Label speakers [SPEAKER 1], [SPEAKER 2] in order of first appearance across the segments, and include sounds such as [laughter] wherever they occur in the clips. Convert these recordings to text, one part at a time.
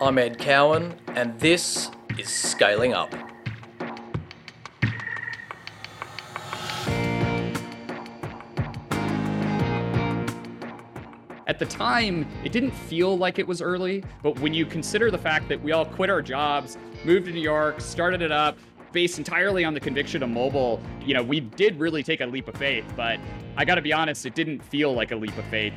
[SPEAKER 1] I'm Ed Cowan, and this is Scaling Up.
[SPEAKER 2] At the time, it didn't feel like it was early, but when you consider the fact that we all quit our jobs, moved to New York, started it up, based entirely on the conviction of mobile, you know, we did really take a leap of faith, but I gotta be honest, it didn't feel like a leap of faith.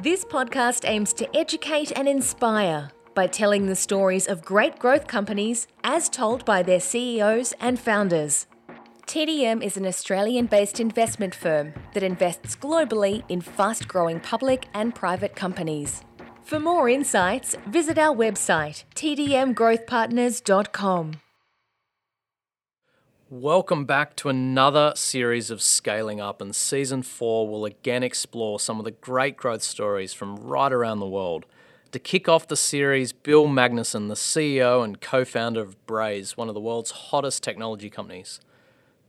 [SPEAKER 3] This podcast aims to educate and inspire by telling the stories of great growth companies as told by their CEOs and founders. TDM is an Australian based investment firm that invests globally in fast growing public and private companies. For more insights, visit our website, tdmgrowthpartners.com.
[SPEAKER 1] Welcome back to another series of Scaling Up, and season four will again explore some of the great growth stories from right around the world. To kick off the series, Bill Magnuson, the CEO and co founder of Braze, one of the world's hottest technology companies.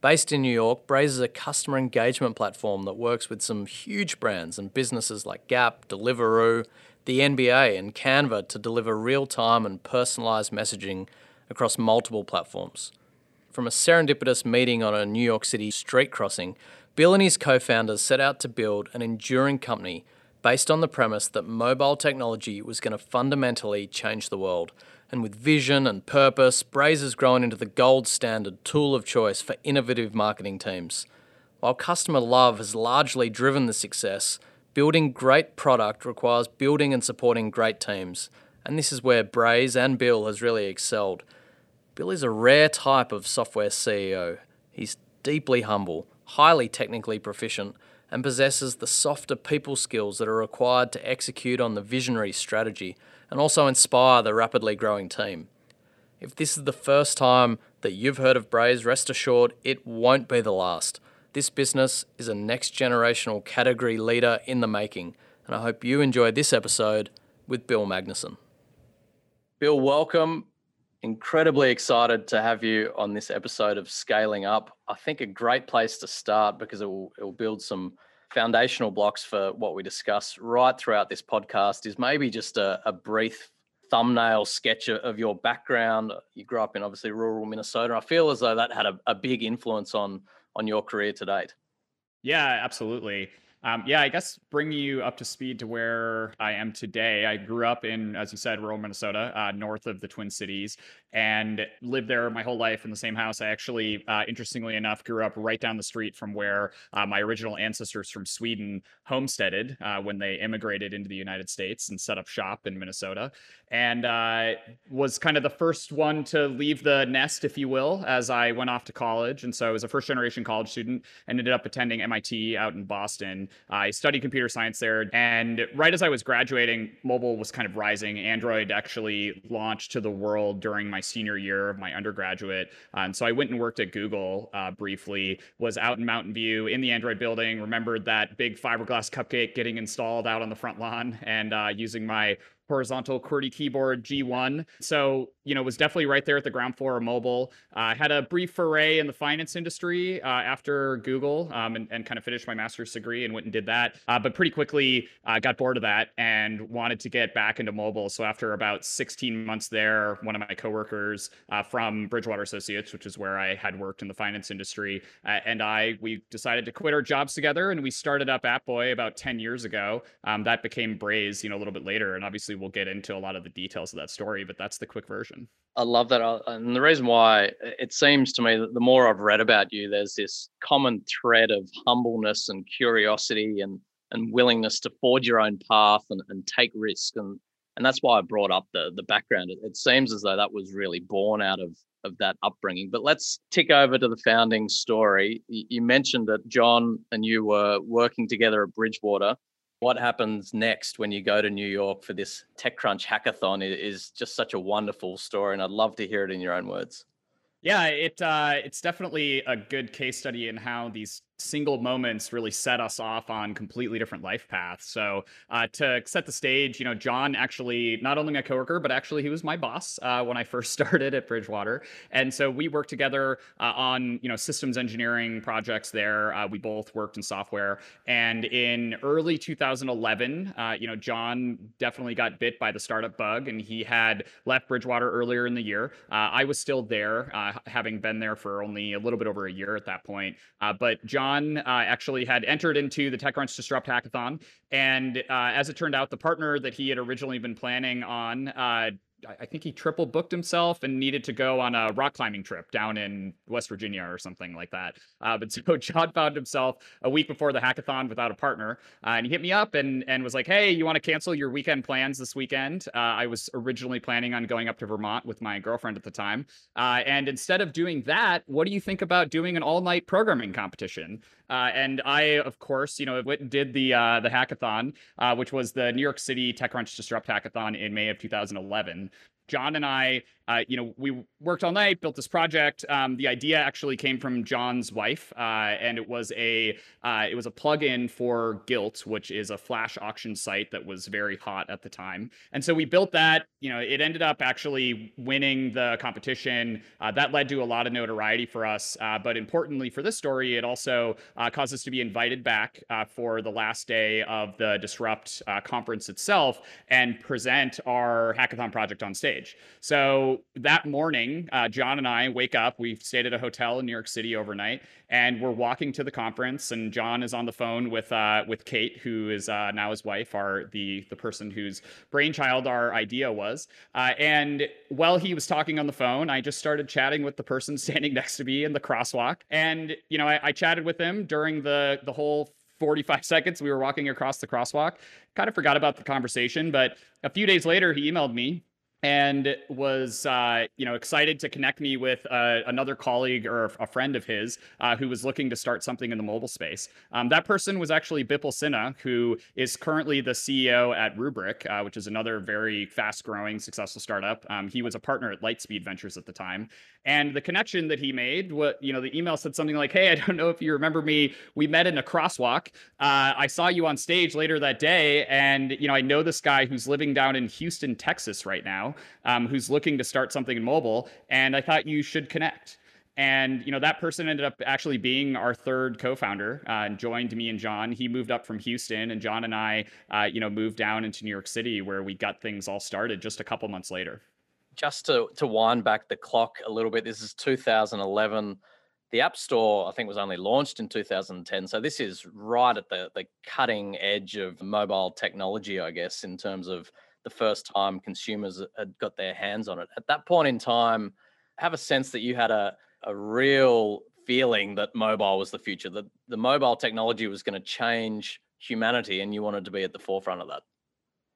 [SPEAKER 1] Based in New York, Braze is a customer engagement platform that works with some huge brands and businesses like Gap, Deliveroo, the NBA, and Canva to deliver real time and personalized messaging across multiple platforms. From a serendipitous meeting on a New York City street crossing, Bill and his co founders set out to build an enduring company based on the premise that mobile technology was going to fundamentally change the world and with vision and purpose, Braze has grown into the gold standard tool of choice for innovative marketing teams. While customer love has largely driven the success, building great product requires building and supporting great teams, and this is where Braze and Bill has really excelled. Bill is a rare type of software CEO. He's deeply humble, highly technically proficient, and possesses the softer people skills that are required to execute on the visionary strategy and also inspire the rapidly growing team. If this is the first time that you've heard of Braze, rest assured it won't be the last. This business is a next generational category leader in the making, and I hope you enjoyed this episode with Bill Magnuson. Bill, welcome. Incredibly excited to have you on this episode of Scaling Up. I think a great place to start because it will, it will build some foundational blocks for what we discuss right throughout this podcast is maybe just a, a brief thumbnail sketch of your background. You grew up in obviously rural Minnesota. I feel as though that had a, a big influence on on your career to date.
[SPEAKER 2] Yeah, absolutely. Um, yeah, I guess bringing you up to speed to where I am today. I grew up in, as you said, rural Minnesota, uh, north of the Twin Cities, and lived there my whole life in the same house. I actually, uh, interestingly enough, grew up right down the street from where uh, my original ancestors from Sweden homesteaded uh, when they immigrated into the United States and set up shop in Minnesota, and uh, was kind of the first one to leave the nest, if you will, as I went off to college. And so I was a first generation college student and ended up attending MIT out in Boston I studied computer science there. And right as I was graduating, mobile was kind of rising. Android actually launched to the world during my senior year of my undergraduate. And so I went and worked at Google uh, briefly, was out in Mountain View in the Android building, remembered that big fiberglass cupcake getting installed out on the front lawn and uh, using my horizontal QWERTY keyboard G1. So, you know, was definitely right there at the ground floor of mobile. I uh, had a brief foray in the finance industry uh, after Google um, and, and, kind of finished my master's degree and went and did that. Uh, but pretty quickly uh, got bored of that and wanted to get back into mobile. So after about 16 months there, one of my coworkers uh, from Bridgewater Associates, which is where I had worked in the finance industry, uh, and I, we decided to quit our jobs together and we started up Appboy about 10 years ago. Um, that became Braze, you know, a little bit later. And obviously we'll get into a lot of the details of that story, but that's the quick version.
[SPEAKER 1] I love that. Uh, and the reason why it seems to me that the more I've read about you, there's this common thread of humbleness and curiosity and, and willingness to forge your own path and, and take risk. And, and that's why I brought up the, the background. It, it seems as though that was really born out of, of that upbringing. But let's tick over to the founding story. You mentioned that John and you were working together at Bridgewater what happens next when you go to New York for this TechCrunch hackathon is just such a wonderful story, and I'd love to hear it in your own words.
[SPEAKER 2] Yeah, it uh, it's definitely a good case study in how these single moments really set us off on completely different life paths. So uh, to set the stage, you know, John actually not only my coworker, but actually he was my boss uh, when I [laughs] first started at Bridgewater, and so we worked together uh, on you know systems engineering projects there. Uh, we both worked in software, and in early 2011, uh, you know, John definitely got bit by the startup bug, and he had left Bridgewater earlier in the year. Uh, I was still there, having been there for only a little bit over a year at that point, but John Uh, actually had entered into the TechCrunch Disrupt Hackathon. And uh, as it turned out, the partner that he had originally been planning on uh, I think he triple booked himself and needed to go on a rock climbing trip down in West Virginia or something like that. Uh, but [laughs] so John found himself a week before the hackathon without a partner, uh, and he hit me up and and was like, "Hey, you want to cancel your weekend plans this weekend?" Uh, I was originally planning on going up to Vermont with my girlfriend at the time, uh, and instead of doing that, what do you think about doing an all-night programming competition? Uh, and I, of course, you know, did the uh, the hackathon, which was the New York City TechCrunch Disrupt Hackathon in May of 2011. John and I uh, you know, we worked all night, built this project. Um, the idea actually came from John's wife, uh, and it was a uh, it was a plugin for Gilt, which is a flash auction site that was very hot at the time. And so we built that. You know, it ended up actually winning the competition. Uh, that led to a lot of notoriety for us. Uh, but importantly for this story, it also uh, caused us to be invited back for the last day of the Disrupt conference itself and present our hackathon project on stage. So that morning, uh, John and I wake up. We stayed at a hotel in New York City overnight, and we're walking to the conference. And John is on the phone with uh, with Kate, who is uh, now his wife, our the the person whose brainchild our idea was. Uh, and while he was talking on the phone, I just started chatting with the person [laughs] standing next to me in the crosswalk. And you know, I, I chatted with him during the the whole 45 [laughs] seconds we were walking across the crosswalk. Kind of forgot about the conversation, but a few days later, he emailed me and was uh, you know excited to connect me with uh, another colleague or a friend of his uh, who was looking to start something in the mobile space. Um, that person was actually Bipul Sinha, who is currently the CEO at Rubrik, uh, which is another very fast-growing, successful startup. Um, he was a partner at Lightspeed Ventures at the time, and the connection that he made, what you know, the email said something like, "Hey, I don't know if you remember me. We met in a crosswalk. Uh, I saw you on stage later that day, and you know, I know this guy who's living down in Houston, Texas, right now, um, who's looking to start something in mobile, and I thought you should connect." And you know that person ended up actually being our third co-founder uh, and joined me and John. He moved up from Houston, and John and I, uh, you know, moved down into New York City, where we got things all started just a couple months later
[SPEAKER 1] just to to wind back the clock a little bit, this is 2011. The App Store, I think, was only launched in 2010. So this is right at the the cutting edge of mobile technology, I guess, in terms of the first time consumers had got their hands on it. At that point in time, I have a sense that you had a a real feeling that mobile was the future, that the mobile technology was going to change humanity, and you wanted to be at the forefront of that.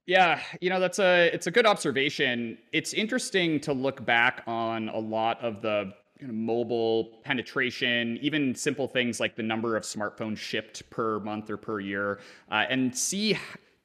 [SPEAKER 2] Yeah, you know that's a it's a good observation. It's interesting to look back on a lot of the you know, mobile penetration, even simple things like the number of smartphones shipped per month or per year, uh, and see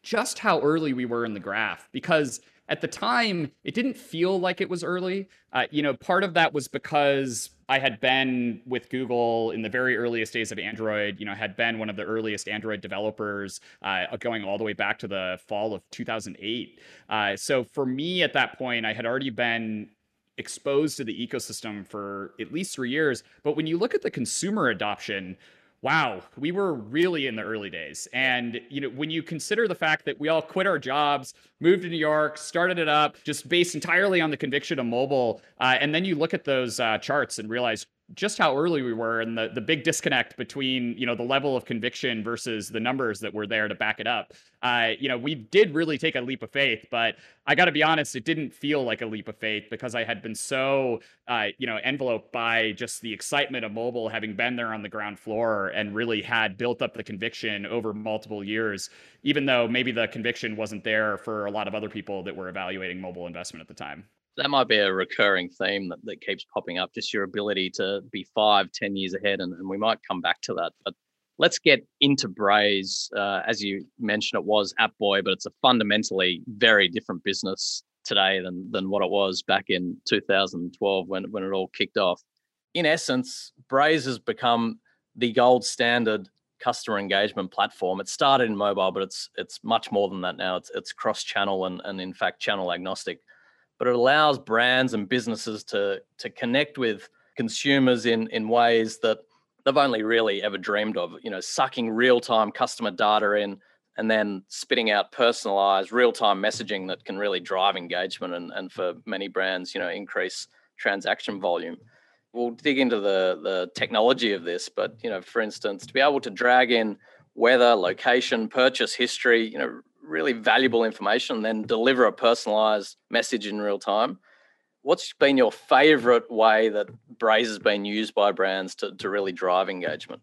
[SPEAKER 2] just how early we were in the graph. Because at the time, it didn't feel like it was early. Uh, you know, part of that was because I had been with Google in the very earliest days of Android, you know, had been one of the earliest Android developers uh, going all the way back to the fall of 2008. Uh, so for me at that point, I had already been exposed to the ecosystem for at least three years. But when you look at the consumer adoption, wow, we were really in the early days. And you know, when you consider the fact that we all quit our jobs, moved to New York, started it up, just based entirely on the conviction of mobile, uh, and then you look at those uh, charts and realize just how early we were and the, the big disconnect between you know the level of conviction versus the numbers that were there to back it up. Uh, you know we did really take a leap of faith but i got to be honest it didn't feel like a leap of faith because i had been so uh, you know enveloped by just the excitement of mobile having been there on the ground floor and really had built up the conviction over multiple years even though maybe the conviction wasn't there for a lot of other people that were evaluating mobile investment at the time
[SPEAKER 1] that might be a recurring theme that, that keeps popping up just your ability to be five ten years ahead and, and we might come back to that but let's get into braze uh, as you mentioned it was appboy but it's a fundamentally very different business today than than what it was back in 2012 when, when it all kicked off in essence braze has become the gold standard customer engagement platform. It started in mobile, but it's it's much more than that now. It's it's cross-channel and, and in fact channel agnostic. But it allows brands and businesses to to connect with consumers in in ways that they've only really ever dreamed of. You know, sucking real-time customer data in and then spitting out personalized real-time messaging that can really drive engagement and, and for many brands, you know, increase transaction volume we'll dig into the the technology of this, but you know, for instance, to be able to drag in weather, location, purchase history, you know, really valuable information, and then deliver a personalized message in real time. What's been your favorite way that Braze has been used by brands to, to really drive engagement?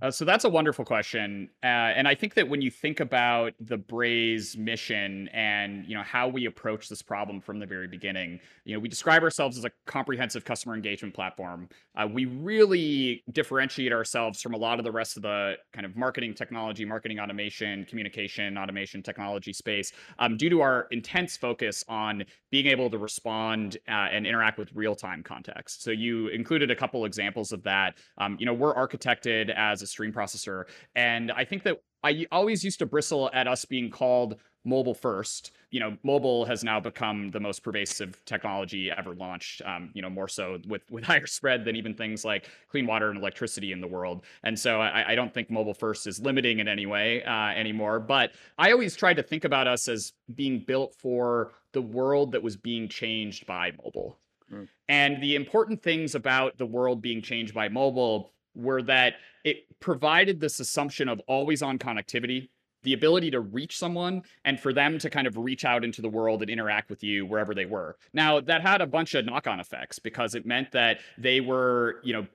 [SPEAKER 2] Uh, so that's a wonderful question, uh, and I think that when you think about the Braze mission and you know how we approach this problem from the very beginning, you know we describe ourselves as a comprehensive customer engagement platform. Uh, we really differentiate ourselves from a lot of the rest of the kind of marketing technology, marketing automation, communication automation technology space um, due to our intense focus on being able to respond uh, and interact with real time context. So you included a couple examples of that. Um, you know we're architected as a stream processor. And I think that I always used to bristle at us being called mobile first. You know, mobile has now become the most pervasive technology ever launched. Um, you know, more so with with [laughs] higher spread than even things like clean water and electricity in the world. And so I, I don't think mobile first is limiting in any way uh, anymore. But I always tried to think about us as being built for the world that was being changed by mobile. Mm. And the important things about the world being changed by mobile were that it provided this assumption of always on connectivity the ability to reach someone and for them to kind of reach out into the world and interact with you wherever they were. Now, that had a bunch of knock on effects because it meant that they were, you know,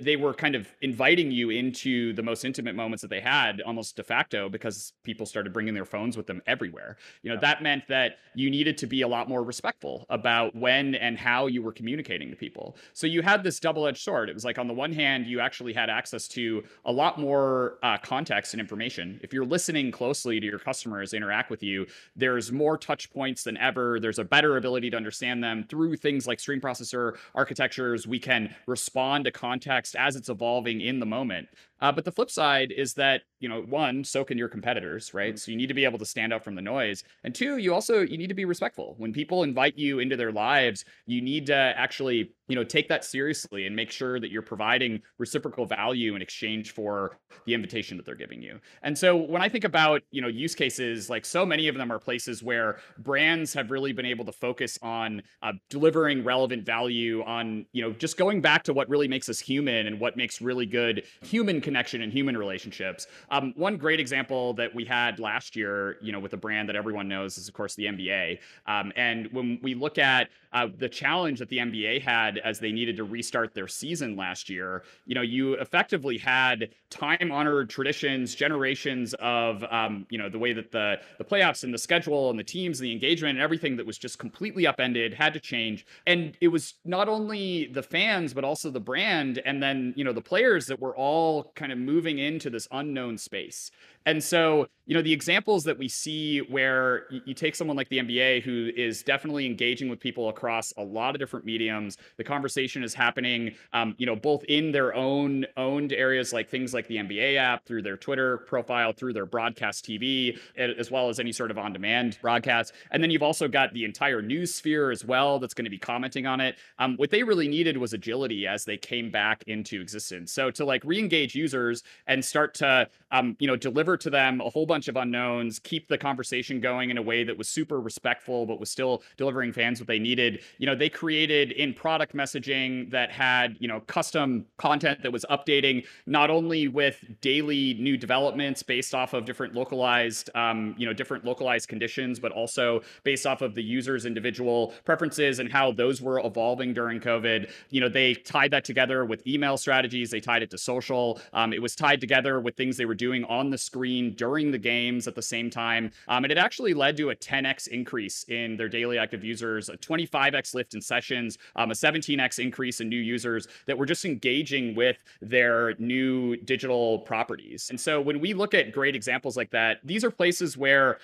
[SPEAKER 2] they were kind of inviting you into the most intimate moments that they had almost de facto because people started bringing their phones with them everywhere. You know yeah. that meant that you needed to be a lot more respectful about when and how you were communicating to people. So you had this double-edged sword. It was like on the one hand you actually had access to a lot more uh, context and information. If you're listening closely to your customers interact with you there's more touch points than ever. There's a better ability to understand them. Through things like stream processor architectures we can respond to content context as it's evolving in the moment. Uh, but the flip side is that you know one so can your competitors right mm-hmm. so you need to be able to stand out from the noise and two you also you need to be respectful when people invite you into their lives you need to actually you know take that seriously and make sure that you're providing reciprocal value in exchange for the invitation that they're giving you and so when i think about you know use cases like so many of them are places where brands have really been able to focus on uh, delivering relevant value on you know just going back to what really makes us human and what makes really good human connection and human relationships. Um, one great example that we had last year, you know, with a brand that everyone knows is of course the NBA. Um, and when we look at uh, the challenge that the NBA had as they needed to restart their season last year, you know, you effectively had time-honored traditions, generations of, um, you know, the way that the the playoffs and the schedule and the teams, and the engagement, and everything that was just completely upended had to change. And it was not only the fans but also the brand, and then you know the players that were all kind of moving into this unknown space. And so, you know, the examples that we see where you, take someone like the NBA who is definitely engaging with people across a lot of different mediums. The conversation is happening, um, you know, both in their own owned areas, like things like the NBA app, through their Twitter profile, through their broadcast TV, as well as any sort of on-demand broadcast. And then you've also got the entire news sphere as well that's going to be commenting on it. Um, what they really needed was agility as they came back into existence. So to like re-engage users and start to, um, you know, deliver to them a whole bunch of unknowns, keep the conversation going in a way that was super respectful, but was still delivering fans what they needed. You know, they created in product messaging that had, you know, custom content that was updating not only with daily new developments based off of different localized, um, you know, different localized conditions, but also based off of the user's individual preferences and how those were evolving during COVID. You know, they tied that together with email strategies, they tied it to social. Um, it was tied together with things they were doing on the screen screen during the games at the same time. Um, and it actually led to a 10x increase in their daily active users, a 25x lift in sessions, um, a 17x increase in new users that were just engaging with their new digital properties. And so when we look at great examples like that, these are places where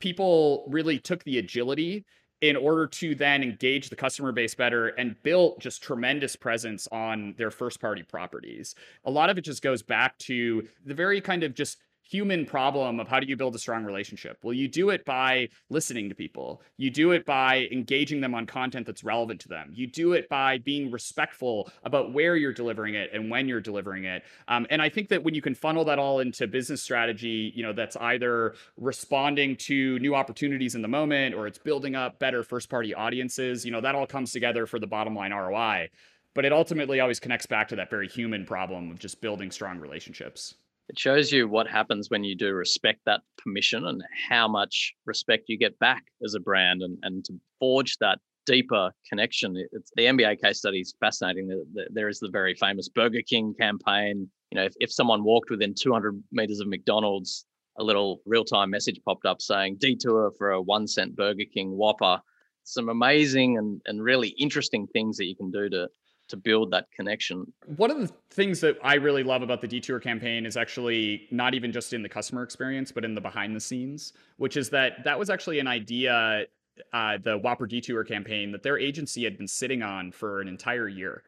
[SPEAKER 2] people really took the agility in order to then engage the customer base better and built just tremendous presence on their first party properties. A lot of it just goes back to the very kind of just human problem of how do you build a strong relationship? Well, you do it by listening to people. You do it by engaging them on content that's relevant to them. You do it by being respectful about where you're delivering it and when you're delivering it. Um, and I think that when you can funnel that all into business strategy, you know, that's either responding to new opportunities in the moment or it's building up better first party audiences, you know, that all comes together for the bottom line ROI. But it ultimately always connects back to that very human problem of just building strong relationships
[SPEAKER 1] it shows you what happens when you do respect that permission and how much respect you get back as a brand and, and to forge that deeper connection. It's, the NBA case study is fascinating. There is the very famous Burger King campaign. You know, if, if someone walked within 200 meters of McDonald's, a little real-time message popped up saying detour for a one cent Burger King Whopper. Some amazing and, and really interesting things that you can do to to build that connection.
[SPEAKER 2] One of the things that I really love about the Detour campaign is actually not even just in the customer experience, but in the behind the scenes, which is that that was actually an idea, uh, the Whopper Detour campaign, that their agency had been sitting on for an entire year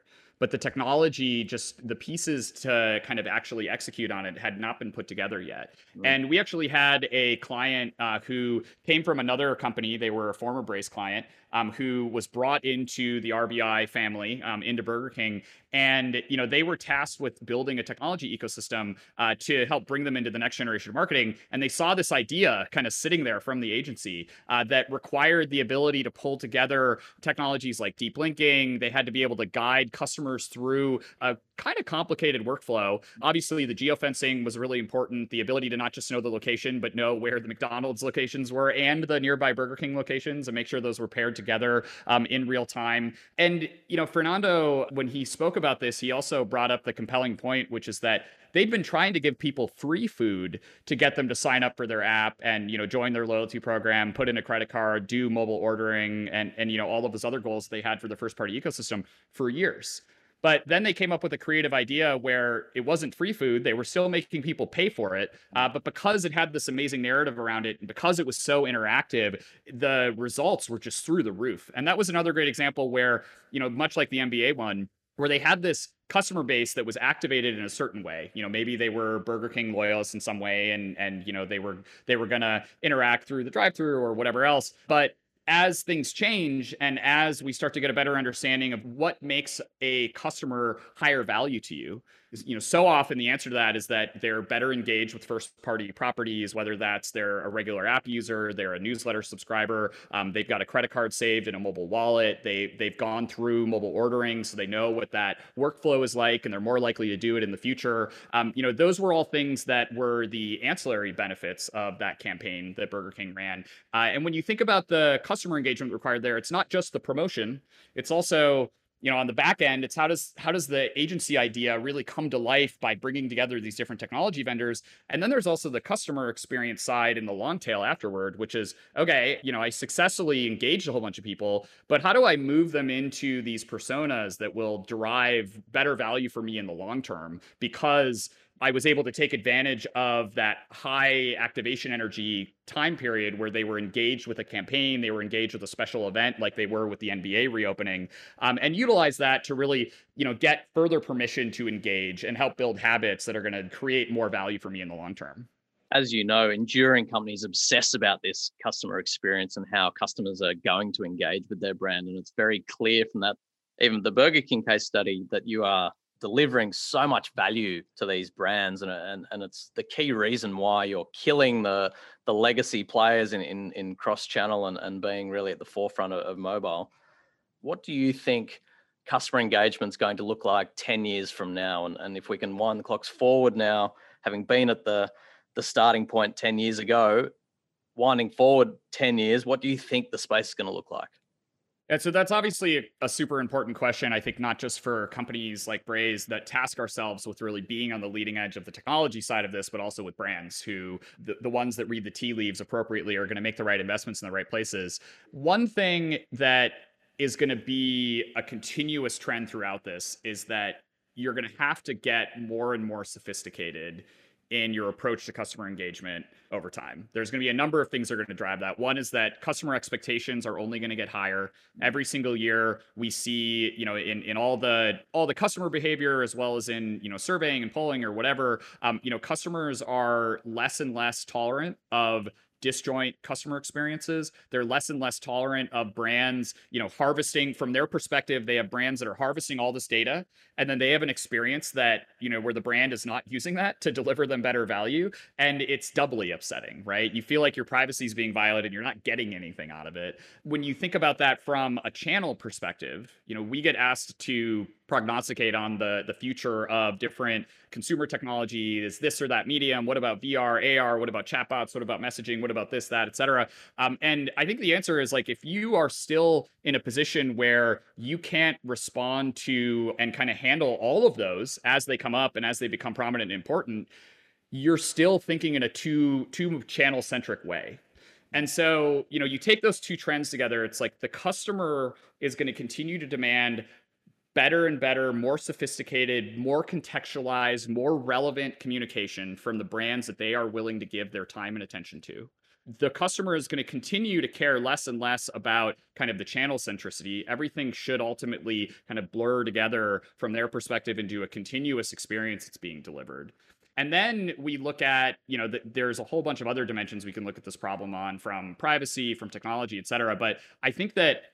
[SPEAKER 2] but the technology just the pieces to kind of actually execute on it had not been put together yet. Mm-hmm. and we actually had a client uh, who came from another company. They were a former braze client um, who was brought into the rbi family um, into burger king. And you know they were tasked with building a technology ecosystem uh, to help bring them into the next generation of marketing. And they saw this idea kind of sitting there from the agency uh, that required the ability to pull together technologies like deep linking. They had to be able to guide customers customers through a kind of complicated workflow. Obviously, the geofencing was really important. The ability to not just know the location, but know where the McDonald's locations were and the nearby Burger King locations and make sure those were paired together um, in real time. And, you know, Fernando, when he spoke about this, he also brought up the compelling point, which is that they'd been trying to give people free food to get them to sign up for their app and you know join their loyalty program put in a credit card do mobile ordering and and you know all of those other goals they had for the first party ecosystem for years but then they came up with a creative idea where it wasn't free food. They were still making people pay for it. Uh, but because it had this amazing narrative around it, and because it was so interactive, the results were just through the roof. And that was another great example where, you know, much like the NBA one, where they had this customer base that was activated in a certain way you know maybe they were burger king loyalists in some way and and you know they were they were going to interact through the drive through or whatever else but as things change and as we start to get a better understanding of what makes a customer higher value to you you know so often the answer to that is that they're better engaged with first party properties whether that's they're a regular app user they're a newsletter subscriber um, they've got a credit card saved in a mobile wallet they they've gone through mobile ordering so they know what that workflow is like and they're more likely to do it in the future. Um, you know those were all things that were the ancillary benefits of that campaign that burger king ran. Uh, and when you think about the customer engagement required there it's not just the promotion it's also you know on the back end it's how does how does the agency idea really come to life by bringing together these different technology vendors? And then there's also the customer experience side in the long tail afterward which is okay you know i successfully engaged a whole bunch of people but how do i move them into these personas that will derive better value for me in the long term? Because I was able to take advantage of that high activation energy time period where they were engaged with a campaign, they were engaged with a special event like they were with the NBA reopening, um, and utilize that to really, you know, get further permission to engage and help build habits that are going to create more value for me in the long term.
[SPEAKER 1] As you know, enduring companies obsess about this customer experience and how customers are going to engage with their brand, and it's very clear from that, even the Burger King case study, that you are delivering so much value to these brands and, and and it's the key reason why you're killing the the legacy players in in, in cross channel and, and being really at the forefront of, of mobile. What do you think customer engagement is going to look like 10 years from now? And, and if we can wind the clocks forward now having been at the the starting point 10 years ago winding forward 10 years what do you think the space is going to look like
[SPEAKER 2] and so that's obviously a, a, super important question. I think not just for companies like Braze that task ourselves with really being on the leading edge of the technology side of this, but also with brands who the, the ones that read the tea leaves appropriately are going to make the right investments in the right places. One thing that is going to be a continuous trend throughout this is that you're going to have to get more and more sophisticated in your approach to customer engagement over time. There's going to be a number of things that are going to drive that. One is that customer expectations are only going to get higher every single year. We see, you know, in, in all the all the customer behavior as well as in you know surveying and polling or whatever, um, you know, customers are less and less tolerant of disjoint customer experiences. They're less and less tolerant of brands, you know, harvesting from their perspective. They have brands that are harvesting all this data, and then they have an experience that, you know, where the brand is not using that to deliver them better value. And it's doubly upsetting, right? You feel like your privacy is being violated and you're not getting anything out of it. When you think about that from a channel perspective, you know, we get asked to prognosticate on the the future of different consumer technology is this or that medium. What about vr ar what about chatbots? What about messaging? What about this that etc um, and i think the answer is like if you are still in a position where you can't respond to and kind of handle all of those as they come up and as they become prominent and important you're still thinking in a two two channel centric way. And so, you know, you take those two trends together, it's like the customer is going to continue to demand better and better, more sophisticated, more contextualized, more relevant communication from the brands that they are willing to give their time and attention to. The customer is going to continue to care less and less about kind of the channel centricity. Everything should ultimately kind of blur together from their perspective into a continuous experience that's being delivered. And then we look at, you know, the, there's a whole bunch of other dimensions we can look at this problem on from privacy, from technology, et cetera. But I think that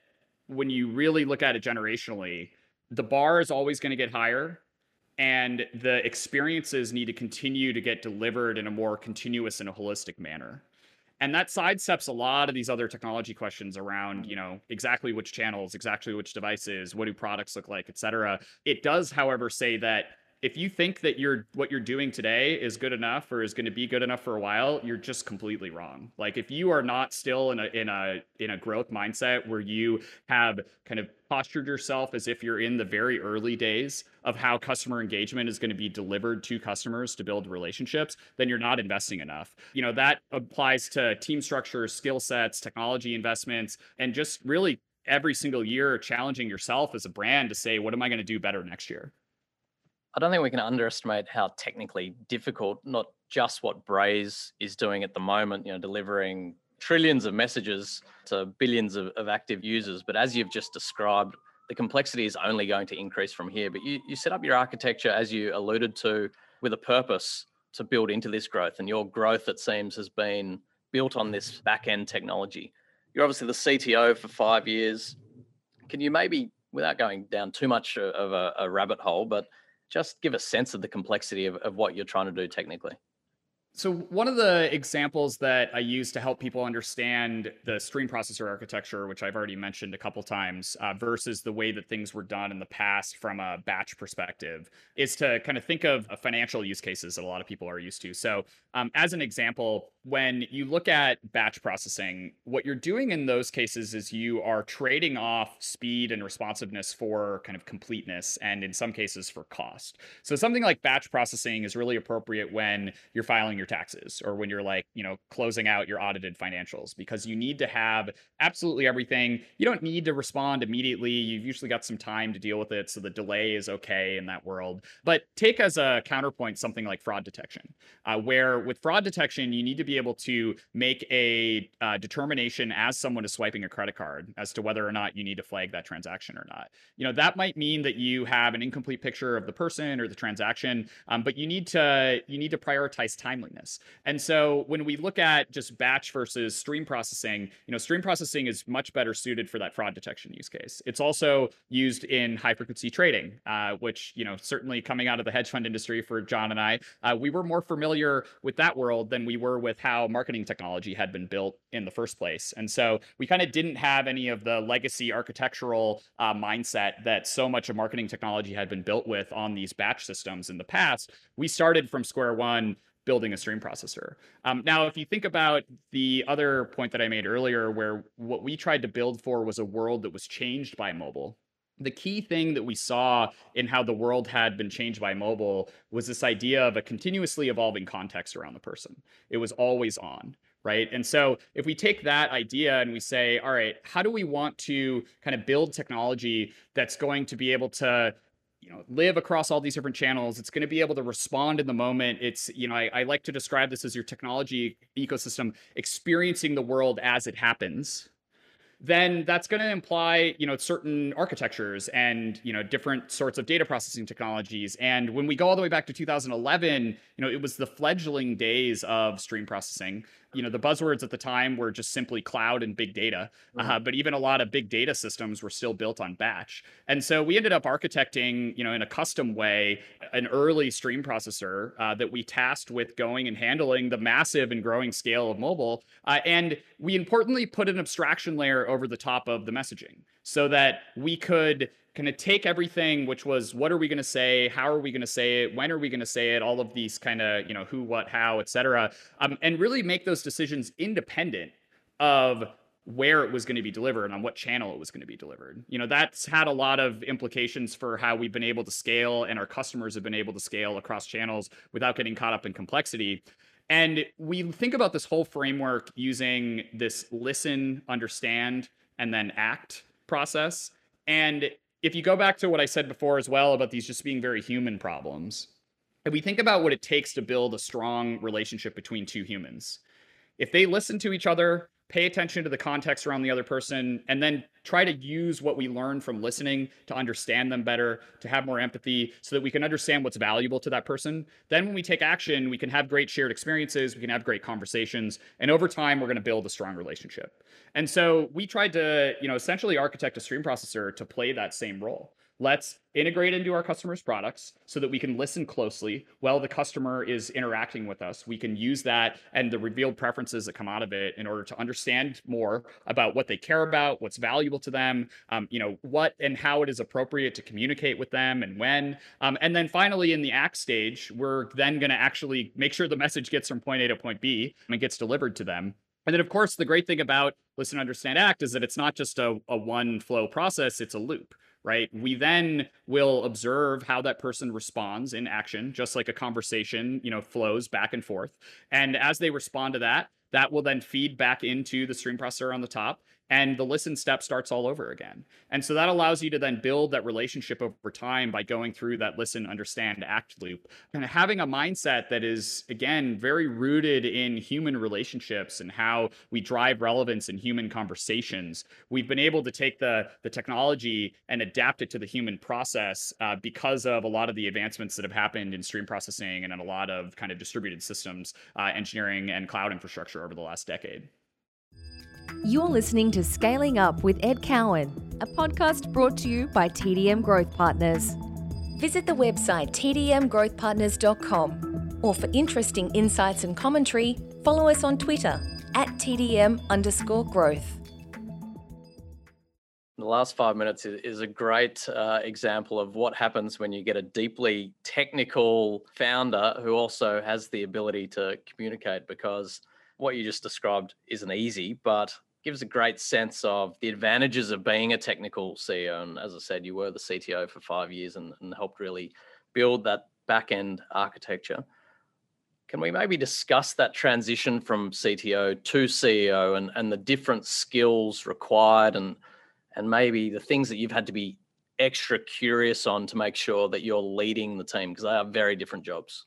[SPEAKER 2] when you really look at it generationally, the bar is always going to get higher and the experiences need to continue to get delivered in a more continuous and a holistic manner. And that sidesteps a lot of these other technology questions around you know exactly which channels exactly which devices what do products look like et cetera. It does however say that if you think that you're what you're doing today is good enough or is going to be good enough for a while, you're just completely wrong. Like if you are not still in a in a in a growth mindset where you have kind of postured yourself as if you're in the very early days of how customer engagement is going to be delivered to customers to build relationships, then you're not investing enough. You know, that applies to team structures, skill sets, technology investments, and just really every single year challenging yourself as a brand to say, what am I going to do better next year?
[SPEAKER 1] I don't think we can underestimate how technically difficult not just what Braze is doing at the moment, you know, delivering trillions of messages to billions of, of active users. But as you've just described, the complexity is only going to increase from here. But you, you set up your architecture, as you alluded to, with a purpose to build into this growth. And your growth, it seems, has been built on this back end technology. You're obviously the CTO for five years. Can you maybe, without going down too much of a, a rabbit hole, but just give a sense of the complexity of, of what you're trying to do technically.
[SPEAKER 2] So one of the examples that I use to help people understand the stream processor architecture, which I've already mentioned a couple times, uh, versus the way that things were done in the past from a batch perspective, is to kind of think of financial use cases that a lot of people are used to. So um, as an example, when you look at batch processing, what you're doing in those cases is you are trading off speed and responsiveness for kind of completeness and in some cases for cost. So something like batch processing is really appropriate when you're filing your taxes or when you're like, you know, closing out your audited financials because you need to have absolutely everything. You don't need to respond immediately. You've usually got some time to deal with it. So the delay is okay in that world. But take as a counterpoint something like fraud detection, uh, where with fraud detection, you need to be able to make a uh, determination as someone is swiping a credit card as to whether or not you need to flag that transaction or not. You know, that might mean that you have an incomplete picture of the person or the transaction, um, but you need to you need to prioritize timeliness. And so when we look at just batch versus stream processing, you know, stream processing is much better suited for that fraud detection use case. It's also used in high frequency trading, uh, which you know certainly coming out of the hedge fund industry for John and I, uh, we were more familiar with that world than we were with how marketing technology had been built in the first place. And so we kind of didn't have any of the legacy architectural uh, mindset that so much of marketing technology had been built with on these batch systems in the past. We started from square one building a stream processor. Um, now, if you think about the other point that I made earlier, where what we tried to build for was a world that was changed by mobile, the key thing that we saw in how the world had been changed by mobile was this idea of a continuously evolving context around the person. It was always on, right? And so if we take that idea and we say, all right, how do we want to kind of build technology that's going to be able to you know live across all these different channels it's going to be able to respond in the moment it's you know I, I, like to describe this as your technology ecosystem experiencing the world as it happens then that's going to imply you know certain architectures and you know different sorts of data processing technologies. And when we go all the way back to 2011 you know it was the fledgling days of stream processing you know the buzzwords at the time were just simply cloud and big data uh, mm-hmm. uh, but even a lot of big data systems were still built on batch and so we ended up architecting you know in a custom way an early stream processor uh, that we tasked with going and handling the massive and growing scale of mobile uh, and we importantly put an abstraction layer over the top of the messaging so that we could kind of take everything which was what are we going to say? How are we going to say it? When are we going to say it? All of these kind of you know who what how etc um, and really make those decisions independent of where it was going to be delivered and on what channel it was going to be delivered. You know that's had a lot of implications for how we've been able to scale and our customers have been able to scale across channels without getting caught up in complexity. And we think about this whole framework using this listen understand and then act process. And if you go back to what I said before as well about these just being very human problems, and we think about what it takes to build a strong relationship between two humans, if they listen to each other, pay attention to the context around the other person, and then try to use what we learn from listening to understand them better, to have more empathy, so that we can understand what's valuable to that person. Then, when we take action, we can have great shared experiences, we can have great conversations, and over time, we're going to build a strong relationship. And so, we tried to, you know, essentially architect a stream processor to play that same role. Let's integrate into our customers' products so that we can listen closely while the customer is interacting with us. We can use that and the revealed preferences that come out of it in order to understand more about what they care about, what's valuable to them, um, you know, what and how it is appropriate to communicate with them and when. Um, and then finally, in the act stage, we're then going to actually make sure the message gets from point A to point B and gets delivered to them. And then, of course, the great thing about Listen, Understand, Act is that it's not just a, a one flow process, it's a loop right? We then will observe how that person responds in action, just like a conversation, you know, flows back and forth. And as they respond to that, that will then feed back into the stream processor on the top and the listen step starts all over again. And so that allows you to then build that relationship over time by going through that listen, understand, act loop, and having a mindset that is, again, very rooted in human relationships and how we drive relevance in human conversations. We've been able to take the, the technology and adapt it to the human process uh, because of a lot of the advancements that have happened in stream processing and in a lot of kind of distributed systems uh, engineering and cloud infrastructure over the last decade.
[SPEAKER 3] You're listening to Scaling Up with Ed Cowan, a podcast brought to you by TDM Growth Partners. Visit the website tdmgrowthpartners.com or for interesting insights and commentary, follow us on Twitter at TDM underscore growth.
[SPEAKER 1] The last five minutes is a great uh, example of what happens when you get a deeply technical founder who also has the ability to communicate because what you just described isn't easy, but gives a great sense of the advantages of being a technical CEO. And as I said, you were the CTO for five years and, and helped really build that back end architecture. Can we maybe discuss that transition from CTO to CEO and, and the different skills required and and maybe the things that you've had to be extra curious on to make sure that you're leading the team because they are very different jobs?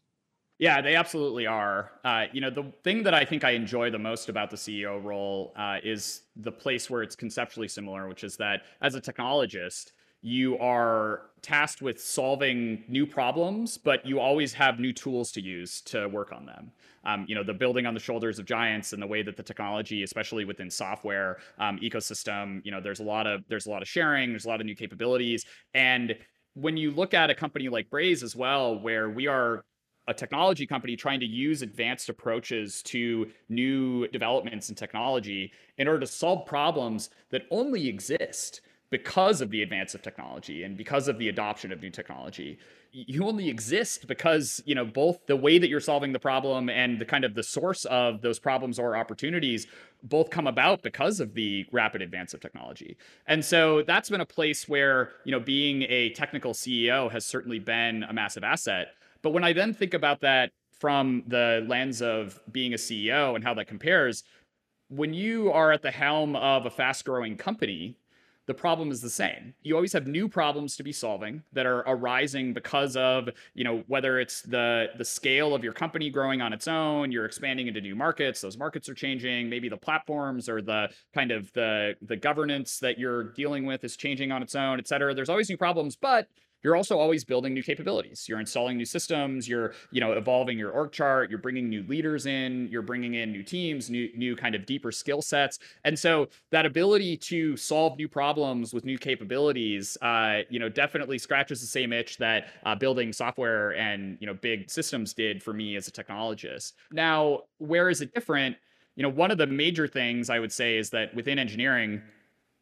[SPEAKER 2] Yeah, they absolutely are. Uh, you know, the thing that I think I enjoy the most about the CEO role uh, is the place where it's conceptually similar, which is that as a technologist, you are tasked with solving new problems, but you always have new tools to use to work on them. Um, you know, the building on the shoulders of giants and the way that the technology, especially within software um, ecosystem, you know, there's a lot of there's a lot of sharing, there's a lot of new capabilities, and when you look at a company like Braze as well, where we are a technology company trying to use advanced approaches to new developments in technology in order to solve problems that only exist because of the advance of technology and because of the adoption of new technology. You only exist because you know both the way that you're solving the problem and the kind of the source of those problems or opportunities both come about because of the rapid advance of technology. And so that's been a place where you know being a technical ceo has certainly been a massive asset but when I then think about that from the lens of being a CEO and how that compares, when you are at the helm of a fast growing company, the problem is the same. You always have new problems to be solving that are arising because of, you know, whether it's the the scale of your company growing on its own, you're expanding into new markets, those markets are changing, maybe the platforms or the kind of the the governance that you're dealing with is changing on its own, et cetera. There's always new problems, but you're also always building new capabilities. You're installing new systems. You're, you know, evolving your org chart. You're bringing new leaders in. You're bringing in new teams, new, new kind of deeper skill sets. And so that ability to solve new problems with new capabilities, uh, you know, definitely scratches the same itch that uh, building software and you know big systems did for me as a technologist. Now, where is it different? You know, one of the major things I would say is that within engineering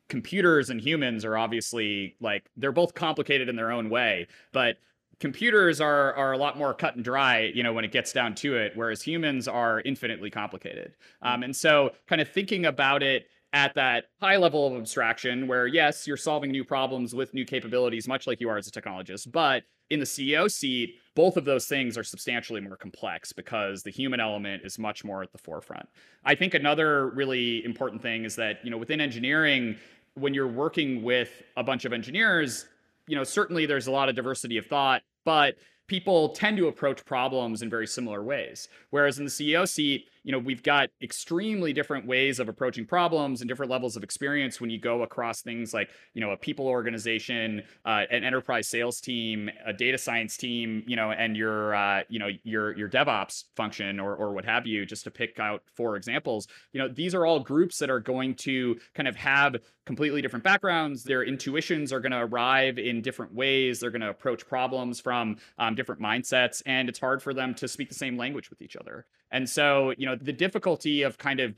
[SPEAKER 2] computers and humans are obviously like they're both complicated in their own way, but computers are are a lot more cut and dry, you know, when it gets down to it, whereas humans are infinitely complicated. Um, and so, kind of thinking about it at that high level of abstraction, where yes, you're solving new problems with new capabilities, much like you are as a technologist, but in the CEO seat, both of those things are substantially more complex because the human element is much more at the forefront. I think another really important thing is that, you know, within engineering, when you're working with a bunch of engineers, you know, certainly there's a lot of diversity of thought, but people tend to approach problems in very similar ways. Whereas in the CEO seat, you know, we've got extremely different ways of approaching problems and different levels of experience when you go across things like, you know, a people organization, uh, an enterprise sales team, a data science team, you know, and your, uh, you know, your your DevOps function or or what have you, just to pick out four examples. You know, these are all groups that are going to kind of have completely different backgrounds. Their intuitions are going to arrive in different ways. They're going to approach problems from um, different mindsets, and it's hard for them to speak the same language with each other. And so, you know, the difficulty of kind of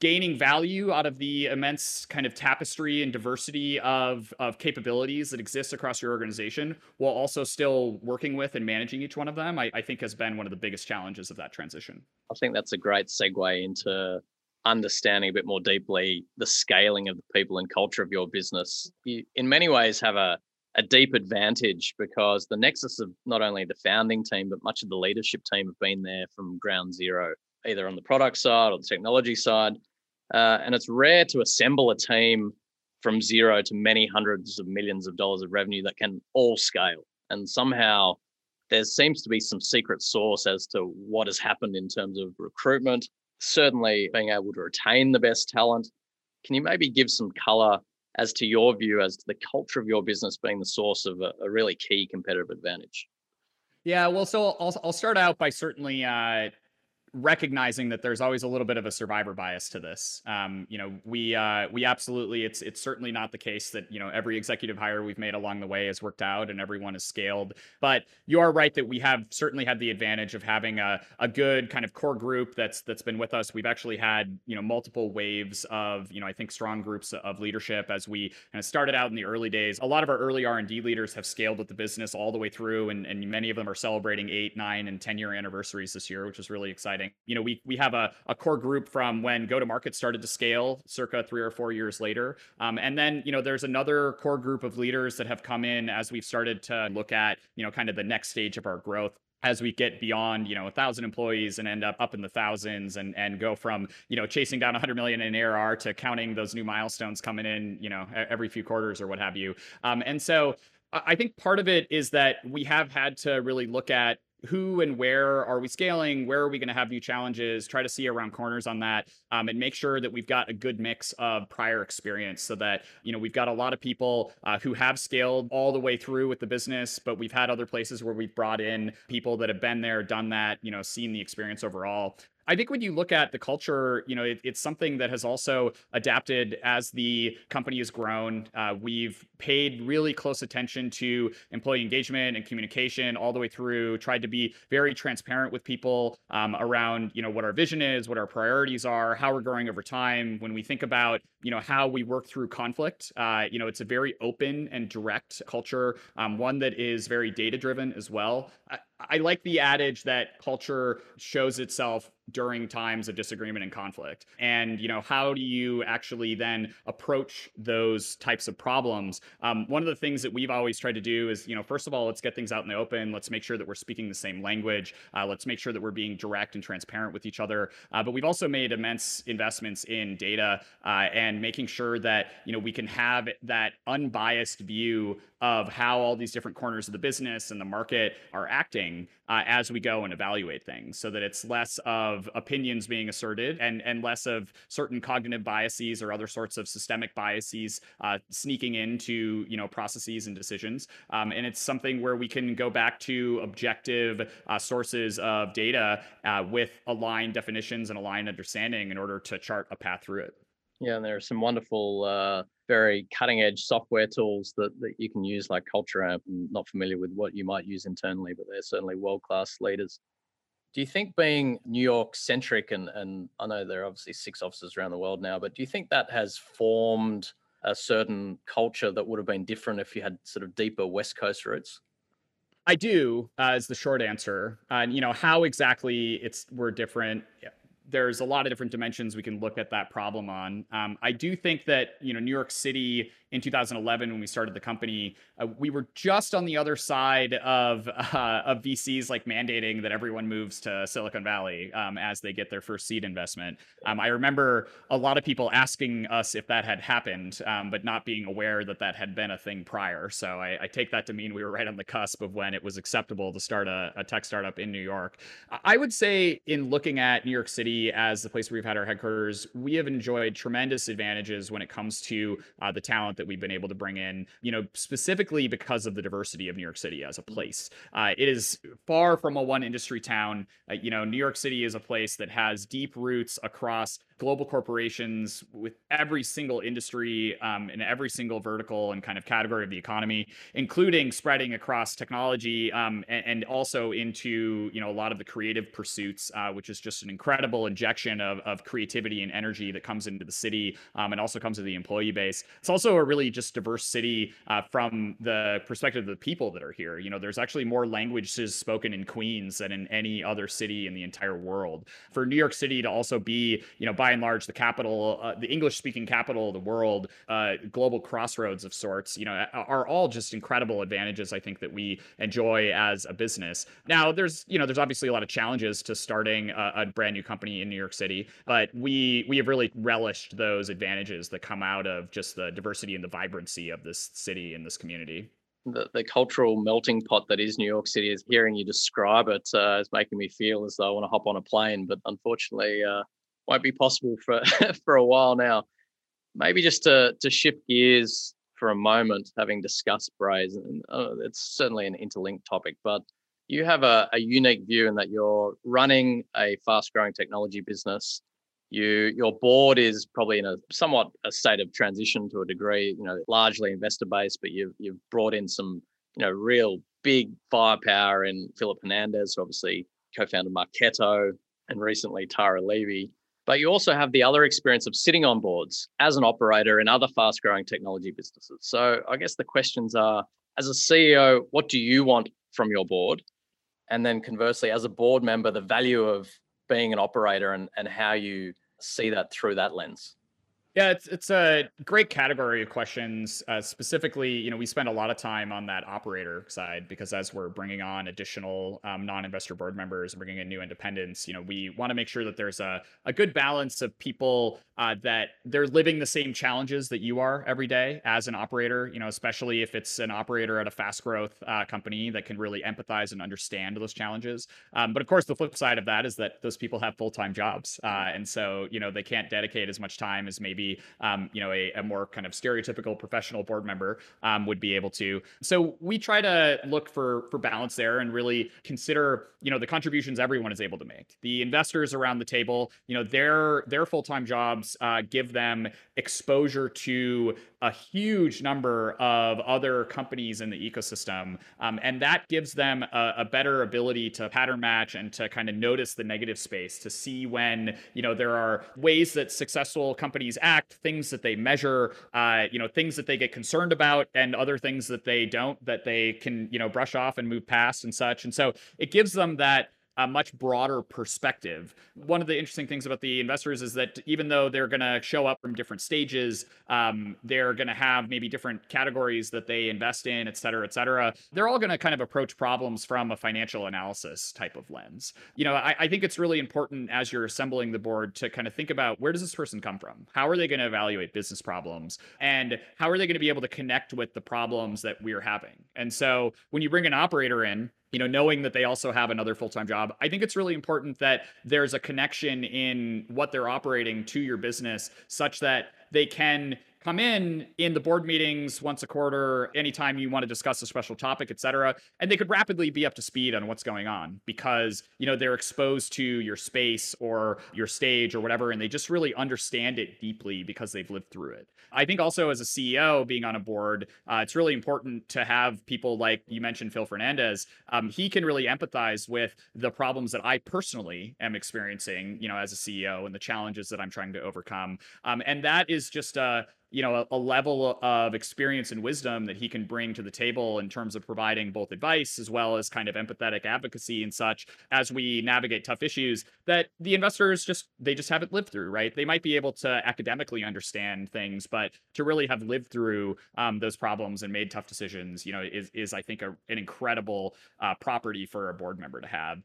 [SPEAKER 2] gaining value out of the immense kind of tapestry and diversity of, of capabilities that exists across your organization while also still working with and managing each one of them, I, I think has been one of the biggest challenges of that transition.
[SPEAKER 4] I think that's a great segue into understanding a bit more deeply the scaling of the people and culture of your business. You, in many ways, have a a deep advantage because the nexus of not only the founding team, but much of the leadership team have been there from ground zero, either on the product side or the technology side. Uh, and it's rare to assemble a team from zero to many hundreds of millions of dollars of revenue that can all scale. And somehow there seems to be some secret source as to what has happened in terms of recruitment, certainly being able to retain the best talent. Can you maybe give some color as to your view as to the culture of your business being the source of a, a really key competitive advantage?
[SPEAKER 2] Yeah, well, so I'll, I'll start out by certainly uh, recognizing that there's always a little bit of a survivor bias to this. Um, you know, we uh, we absolutely it's it's certainly not the case that you know every executive hire we've made along the way has worked out and everyone is scaled. But you are right that we have certainly had the advantage of having a, a good kind of core group that's that's been with us. We've actually had you know multiple waves of you know I think strong groups of leadership as we kind of started out in the early days. A lot of our early R and D leaders have scaled with the business all the way through, and and many of them are celebrating eight, nine, and ten year anniversaries this year, which is really exciting You know, we we have a, a core group from when go to market started to scale, circa three or four years later, um, and then you know there's another core group of leaders that have come in as we've started to look at you know kind of the next stage of our growth. As we get beyond you know a thousand employees and end up up in the thousands and and go from you know chasing down 100 million in ARR to counting those new milestones coming in you know every few quarters or what have you. Um, and so I think part of it is that we have had to really look at who and where are we scaling? Where are we going to have new challenges? Try to see around corners on that, um, and make sure that we've got a good mix of prior experience, so that you know we've got a lot of people uh, who have scaled all the way through with the business, but we've had other places where we've brought in people that have been there, done that, you know, seen the experience overall. I think when you look at the culture, you know, it, it's something that has also adapted as the company has grown. Uh, we've paid really close attention to employee engagement and communication all the way through. Tried to be very transparent with people um, around, you know, what our vision is, what our priorities are, how we're growing over time. When we think about, you know, how we work through conflict, uh, you know, it's a very open and direct culture, um, one that is very data driven as well. I like the adage that culture shows itself during times of disagreement and conflict. And you know how do you actually then approach those types of problems? Um, one of the things that we've always tried to do is you know first of all let's get things out in the open. Let's make sure that we're speaking the same language. Uh, let's make sure that we're being direct and transparent with each other. Uh, but we've also made immense investments in data uh, and making sure that you know we can have that unbiased view of how all these different corners of the business and the market are acting uh, as we go and evaluate things so that it's less of opinions being asserted and, and less of certain cognitive biases or other sorts of systemic biases uh, sneaking into you know processes and decisions. Um, and it's something where we can go back to objective uh, sources of data uh, with aligned definitions and aligned understanding in order to chart a path through it
[SPEAKER 1] yeah, and there are some wonderful, uh, very cutting edge software tools that, that you can use, like Culture Amp. I'm not familiar with what you might use internally, but they're certainly world class leaders. Do you think being New York centric, and, and I know there are obviously six offices around the world now, but do you think that has formed a certain culture that would have been different if you had sort of deeper West Coast roots?
[SPEAKER 2] I do, uh, is the short answer. And uh, you know how exactly it's we're different. There's a lot of different dimensions we can look at that problem on. Um, I do think that you know New York City in 2011 when we started the company, uh, we were just on the other side of [laughs] uh, of VCs like mandating that everyone moves to Silicon Valley um, as they get their first seed investment. Um, I remember a lot of people asking us if that had happened, um, but not being aware that that had been a thing prior. So I, I, take that to mean we were right on the cusp of when it was acceptable to start a, a tech startup in New York. I would say in looking at New York City as the place where we've had our headquarters, we have enjoyed tremendous advantages when it comes to uh, the talent that we've been able to bring in, you know, specifically because of the diversity of New York City as a place. Uh, it is far from a one industry town. Uh, you know, New York City is a place that has deep roots across global corporations with every single industry um, and every single vertical and kind of category of the economy, including spreading across technology um, and, and, also into you know a lot of the creative pursuits, uh, which is just an incredible injection of, of creativity and energy that comes into the city um, and also comes to the employee base. It's also a really just diverse city uh, from the perspective of the people that are here. You know, there's actually more languages spoken in Queens than in any other city in the entire world. For New York City to also be you know by and large the capital, uh, the English speaking capital of the world, uh, global crossroads of sorts, you know, are all just incredible advantages I think that we enjoy as a business. Now, there's you know, there's obviously a lot of challenges to starting a, a brand new company in New York City, but we we have really relished those advantages that come out of just the diversity and the vibrancy of this city and this community
[SPEAKER 1] the, the cultural melting pot that is New York City is hearing you describe it uh, is making me feel as though I want to hop on a plane, but unfortunately, uh, won't be possible for [laughs] for a while now. Maybe just to to shift gears for a moment, having discussed Braze, and uh, it's certainly an interlinked topic, but you have a, a unique view in that you're running a fast-growing technology business. You your board is probably in a somewhat a state of transition to a degree, you know, largely investor based, but you've you've brought in some, you know, real big firepower in Philip Fernandez, obviously co-founded Marketo, and recently Tara Levy. But you also have the other experience of sitting on boards as an operator in other fast growing technology businesses. So I guess the questions are as a CEO, what do you want from your board? And then conversely, as a board member, the value of being an operator and, and how you see that through that lens.
[SPEAKER 2] Yeah, it's it's a great category of questions. Uh, specifically, you know, we spend a lot of time on that operator side because as we're bringing on additional um, non-investor board members and bringing in new independents, you know, we want to make sure that there's a, a good balance of people uh, that they're living the same challenges that you are every day as an operator. You know, especially if it's an operator at a fast growth uh, company that can really empathize and understand those challenges. Um, but of course, the flip side of that is that those people have full time jobs, uh, and so you know they can't dedicate as much time as maybe um, you know a, a, more kind of stereotypical professional board member um, would be able to. So we try to look for for balance there and really consider you know the contributions everyone is able to make. The investors around the table, you know their their full time jobs uh, give them exposure to a huge number of other companies in the ecosystem. Um, and that gives them a, a, better ability to pattern match and to kind of notice the negative space to see when, you know, there are ways that successful companies act things that they measure, uh, you know, things that they get concerned about, and other things that they don't that they can you know brush off and move past and such. And so it gives them that a much broader perspective. One of the interesting things about the investors is that even though they're going to show up from different stages, um, they're going to have maybe different categories that they invest in, et cetera, et cetera. They're all going to kind of approach problems from a financial analysis type of lens. You know, I, I think it's really important as you're assembling the board to kind of think about where does this person come from? How are they going to evaluate business problems? And how are they going to be able to connect with the problems that we're having? And so when you bring an operator in, you know, knowing that they also have another full time job, I think it's really important that there's a connection in what they're operating to your business such that they can come in in the board meetings once a quarter anytime you want to discuss a special topic et cetera and they could rapidly be up to speed on what's going on because you know they're exposed to your space or your stage or whatever and they just really understand it deeply because they've lived through it. I think also as a ceo being on a board uh, it's really important to have people like you mentioned phil fernandez um, he can really empathize with the problems that i personally am experiencing you know as a ceo and the challenges that i'm trying to overcome. Um, and that is just a you know a, a, level of experience and wisdom that he can bring to the table in terms of providing both advice as well as kind of empathetic advocacy and such as we navigate tough issues that the investors just they just haven't lived through right? They might be able to academically understand things but to really have lived through um, those problems and made tough decisions you know is is i think a, an incredible uh, property for a board member to have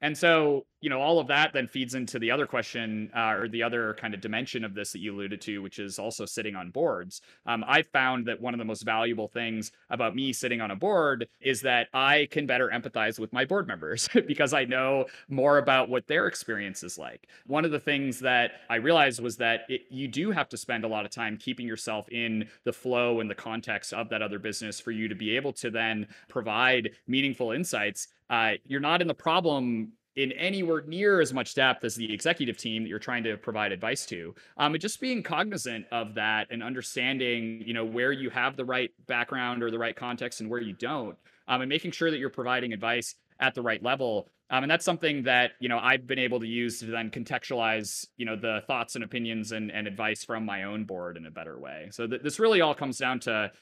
[SPEAKER 2] and so, you know, all of that then feeds into the other question uh, or the other kind of dimension of this that you alluded to, which is also sitting on boards. Um, I found that one of the most valuable things about me sitting on a board is that I can better empathize with my board members [laughs] because I know more about what their experience is like. One of the things that I realized was that it, you do have to spend a lot of time keeping yourself in the flow and the context of that other business for you to be able to then provide meaningful insights uh, you're not in the problem in anywhere near as much depth as the executive team that you're trying to provide advice to. Um, and just being cognizant of that and understanding, you know, where you have the right background or the right context and where you don't, um, and making sure that you're providing advice at the right level. Um, and that's something that you know I've been able to use to then contextualize you know the thoughts and opinions and, and advice from my own board in a better way. So th- this really all comes down to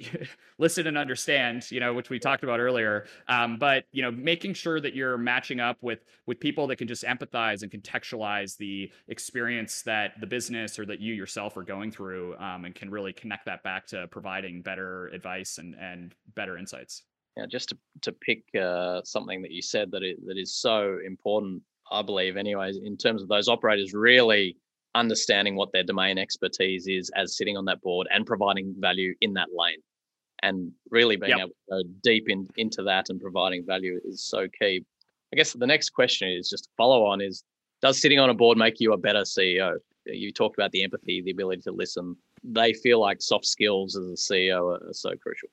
[SPEAKER 2] [laughs] listen and understand you know which we talked about earlier. Um, but you know making sure that you're matching up with with people that can just empathize and contextualize the experience that the business or that you yourself are going through um, and can really connect that back to providing better advice and and better insights.
[SPEAKER 4] Yeah just to, to pick uh, something that you said that it, that is so important i believe anyways in terms of those operators really understanding what their domain expertise is as sitting on that board and providing value in that lane. And really being yep. able to go deep in, into that and providing value is so key. I guess the next question is just follow on is does sitting on a board make you a better CEO? You talked about the empathy, the ability to listen. They feel like soft skills as a CEO are, are so crucial.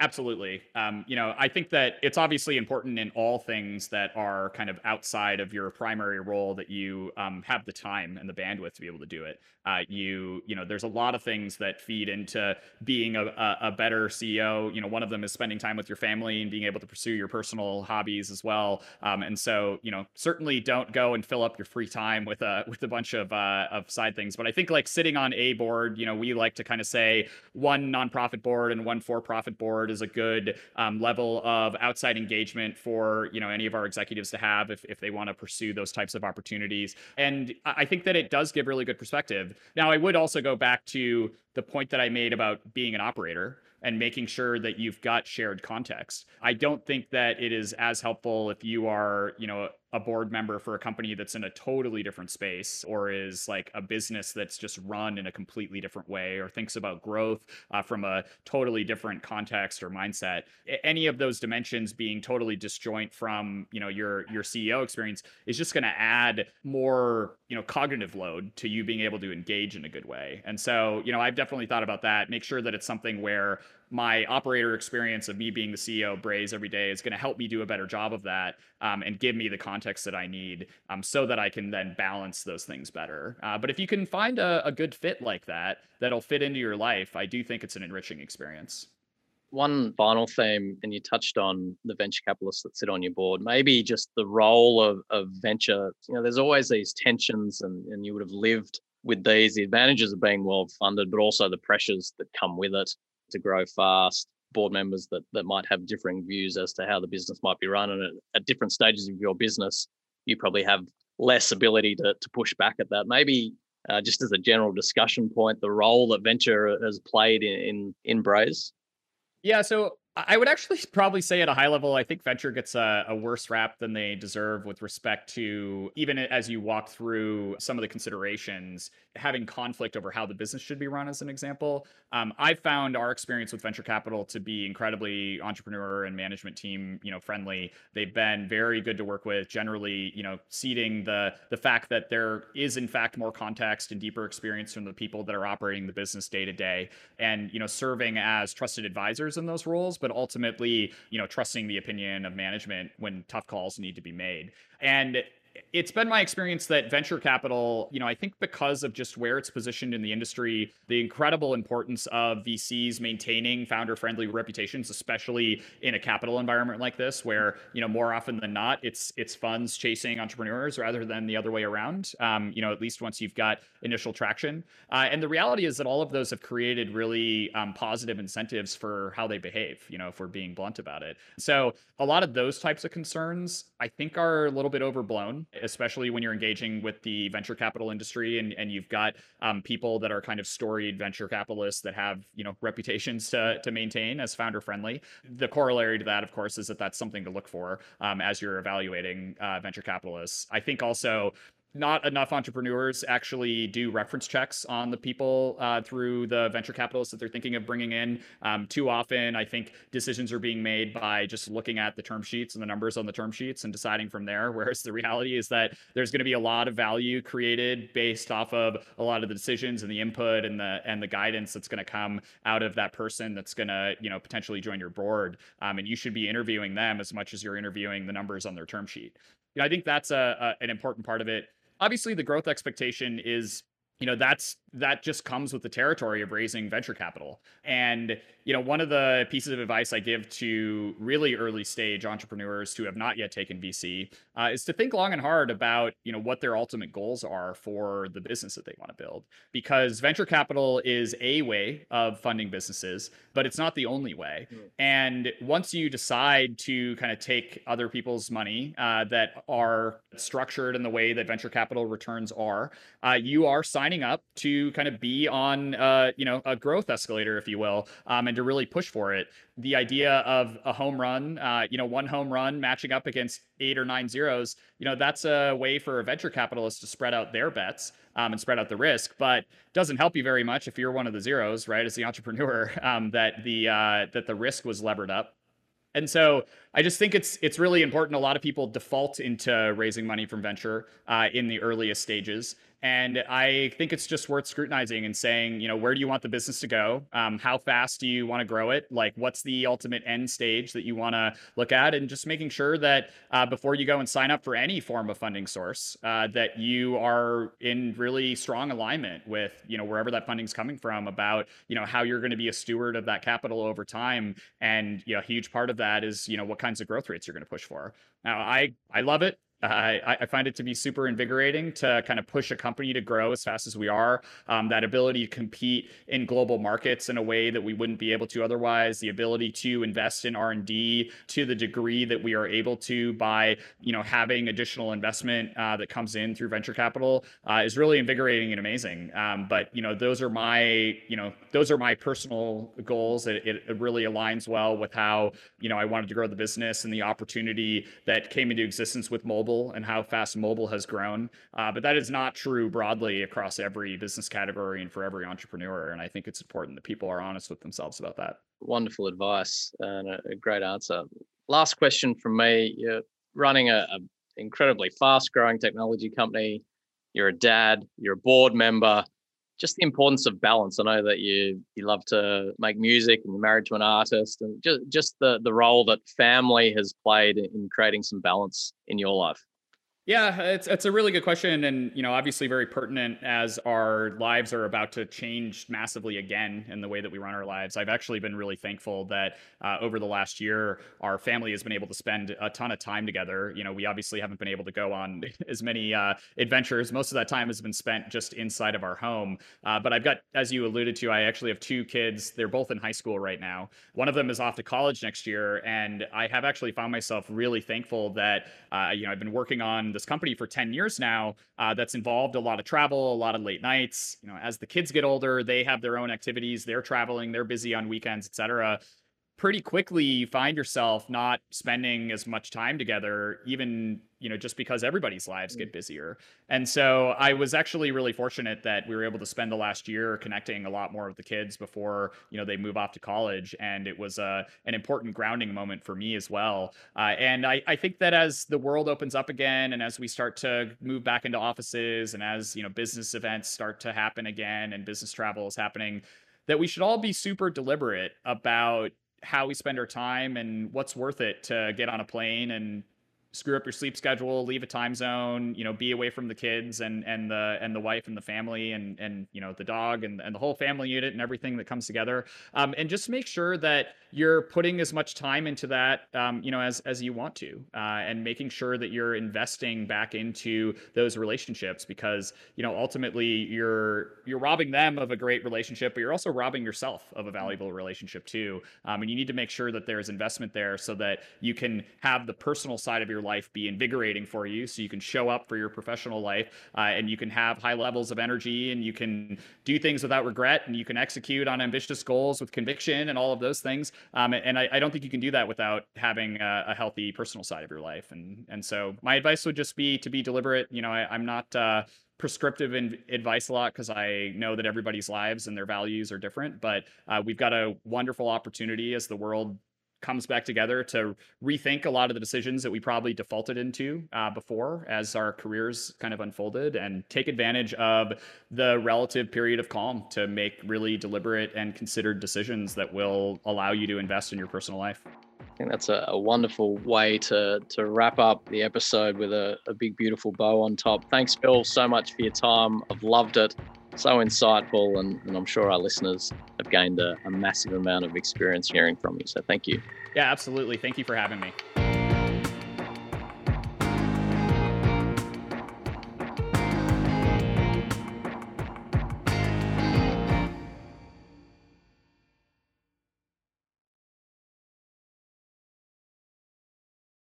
[SPEAKER 2] Absolutely. Um, you know, I think that it's obviously important in all things that are kind of outside of your primary role that you um, have the time and the bandwidth to be able to do it. Uh, you, you know, there's a lot of things that feed into being a, a, better CEO. You know, one of them is spending time with your family and being able to pursue your personal hobbies as well. Um, and so, you know, certainly don't go and fill up your free time with a with a bunch of uh, of side things. But I think like sitting on a board, you know, we like to kind of say one nonprofit board and one for-profit board is a good um, level of outside engagement for you know any of our executives to have if, if they want to pursue those types of opportunities and i think that it does give really good perspective now i would also go back to the point that i made about being an operator and making sure that you've got shared context. I don't think that it is as helpful if you are, you know, a board member for a company that's in a totally different space or is like a business that's just run in a completely different way or thinks about growth uh, from a totally different context or mindset. Any of those dimensions being totally disjoint from you know your your ceo experience is just going to add more you know cognitive load to you being able to engage in a good way. And so you know i've definitely thought about that make sure that it's something where my operator experience of me being the CEO of Braze every day is going to help me do a better job of that um, and give me the context that I need um, so that I can then balance those things better. Uh, but if you can find a, a good fit like that, that'll fit into your life, I do think it's an enriching experience
[SPEAKER 4] one final theme, and you touched on the venture capitalists that sit on your board, maybe just the role of, of venture. You know, there's always these tensions, and, and you would have lived with these, the advantages of being well funded, but also the pressures that come with it to grow fast, board members that, that might have differing views as to how the business might be run. And at, at different stages of your business, you probably have less ability to, to push back at that. Maybe uh, just as a general discussion point, the role that venture has played in, in, in Braze?
[SPEAKER 2] Yeah, so I would actually [laughs] probably say at a high level, I think venture gets a, a, worse rap than they deserve with respect to even as you walk through some of the considerations, having conflict over how the business should be run, as an example. Um, I've found our experience with venture capital to be incredibly entrepreneur and management team, you know, friendly. They've been very good to work with. Generally, you know, ceding the the fact that there is in fact more context and deeper experience from the people that are operating the business day to day, and you know, serving as trusted advisors in those roles but ultimately, you know, trusting the opinion of management when tough calls need to be made. And it's been my experience that venture capital, you know, I think because of just where it's positioned in the industry, the incredible importance of VCs maintaining founder friendly reputations, especially in a capital environment like this, where, you know, more often than not, it's it's funds chasing entrepreneurs rather than the other way around. Um, you know, at least once you've got initial traction. Uh, and the reality is that all of those have created really um, positive incentives for how they behave, you know, if we're being blunt about it. So a lot of those types of concerns, I think, are a little bit overblown especially when you're engaging with the venture capital industry and, and you've got um, people that are kind of storied venture capitalists that have you know reputations to, to maintain as founder friendly. The corollary to that, of course, is that that's something to look for um, as you're evaluating uh, venture capitalists. I think also not enough entrepreneurs actually do reference checks on the people uh, through the venture capitalists that they're thinking of bringing in. Um, too often, I think decisions are being made by just looking at the term sheets and the numbers on the term sheets and deciding from there. [laughs] Whereas the reality is that there's going to be a lot of value created based off of a lot of the decisions and the input and the and the guidance that's going to come out of that person that's going to you know potentially join your board. Um, and you should be interviewing them as much as you're interviewing the numbers on their term sheet. You know, I think that's a, a an important part of it obviously the growth expectation is you know that's that just comes with the territory of raising venture capital. And you know one of the pieces of advice i give to really early stage entrepreneurs who have not yet taken vc uh, is to think long and hard about you know what their ultimate goals are for the business that they want to build because venture capital is a way of funding businesses but it's not the only way mm. and once you decide to kind of take other people's money uh, that are structured in the way that venture capital returns are uh, you are signing up to kind of be on, uh, you know, a growth escalator, if you will, um, and to really push for it. The idea of a home run, uh, you know, one home run matching up against eight or nine zeros, you know, that's a way for a venture capitalist to spread out their bets um, and spread out the risk, but doesn't help you very much if you're one of the zeros, right? As the [laughs] entrepreneur, um, that the uh, that the risk was levered up. And so I just think it's it's really important. A lot of people default into raising money from venture uh, in the earliest stages, and I think it's just worth scrutinizing and saying, you know, where do you want the business to go? Um, how fast do you want to grow it? Like, what's the ultimate end stage that you want to look at? And just making sure that uh, before you go and sign up for any form of funding source, uh, that you are in really strong alignment with, you know, wherever that funding's coming from about, you know, how you're going to be a steward of that capital over time. And, you know, a huge part of that is, you know, what kinds of growth rates you're going to push for. Now, I I love it. I, I, find it to be super invigorating to kind of push a company to grow as fast as we are. Um, that ability to compete in global markets in a way that we wouldn't be able to otherwise. The ability to invest in R and D to the degree that we are able to by you know having additional investment uh, that comes in through venture capital uh, is really invigorating and amazing. Um, but you know those are my you know those are my personal goals. It, it, it really aligns well with how you know I wanted to grow the business and the opportunity that came into existence with mobile mobile and how fast mobile has grown. Uh, but that is not true broadly across every business category and for every entrepreneur. And I think it's important that people are honest with themselves about that.
[SPEAKER 4] Wonderful advice and a, great answer. Last question from me. You're running a, a incredibly fast growing technology company. You're a dad, you're a board member just the importance of balance. I know that you you love to make music and you're married to an artist, and just just the the role that family has played in creating some balance in your life.
[SPEAKER 2] Yeah, it's it's a really good question, and you know, obviously very pertinent as our lives are about to change massively again in the way that we run our lives. I've actually been really thankful that uh, over the last year, our family has been able to spend a ton of time together. You know, we obviously haven't been able to go on [laughs] as many uh, adventures. Most of that time has been spent just inside of our home. Uh, but I've got, as you alluded to, I actually have two kids. They're both in high school right now. One of them is off to college next year, and I have actually found myself really thankful that uh, you know I've been working on this company for 10 years now uh, that's involved a lot of travel, a lot of late nights. You know, as the kids get older, they have their own activities, they're traveling, they're busy on weekends, etc pretty quickly you find yourself not spending as much time together even you know just because everybody's lives get mm. busier and so i was actually really fortunate that we were able to spend the last year connecting a lot more with the kids before you know they move off to college and it was uh, an important grounding moment for me as well uh, and I, I think that as the world opens up again and as we start to move back into offices and as you know business events start to happen again and business travel is happening that we should all be super deliberate about how we spend our time and what's worth it to get on a plane and screw up your sleep schedule, leave a time zone, you know, be away from the kids and and the and the wife and the family and and you know the dog and, and the whole family unit and everything that comes together. Um, and just make sure that you're putting as much time into that, um, you know, as as you want to, uh, and making sure that you're investing back into those relationships because you know ultimately you're you're robbing them of a great relationship, but you're also robbing yourself of a valuable relationship too. Um, and you need to make sure that there's investment there so that you can have the personal side of your life be invigorating for you so you can show up for your professional life uh, and you can have high levels of energy and you can do things without regret and you can execute on ambitious goals with conviction and all of those things um, and I, I, don't think you can do that without having a, a, healthy personal side of your life and and so my advice would just be to be deliberate you know I, am not uh, prescriptive in advice a lot because I know that everybody's lives and their values are different. But uh, we've got a wonderful opportunity as the world comes back together to rethink a lot of the decisions that we probably defaulted into uh, before as our careers kind of unfolded and take advantage of the relative period of calm to make really deliberate and considered decisions that will allow you to invest in your personal life.
[SPEAKER 4] I think that's a, a wonderful way to, to wrap up the episode with a, a big, beautiful bow on top. Thanks, Bill, so much for your time. I've loved it so insightful, and, and I'm sure our listeners have gained a, a massive amount of experience hearing from you. So thank you.
[SPEAKER 2] Yeah, absolutely. Thank you for having me.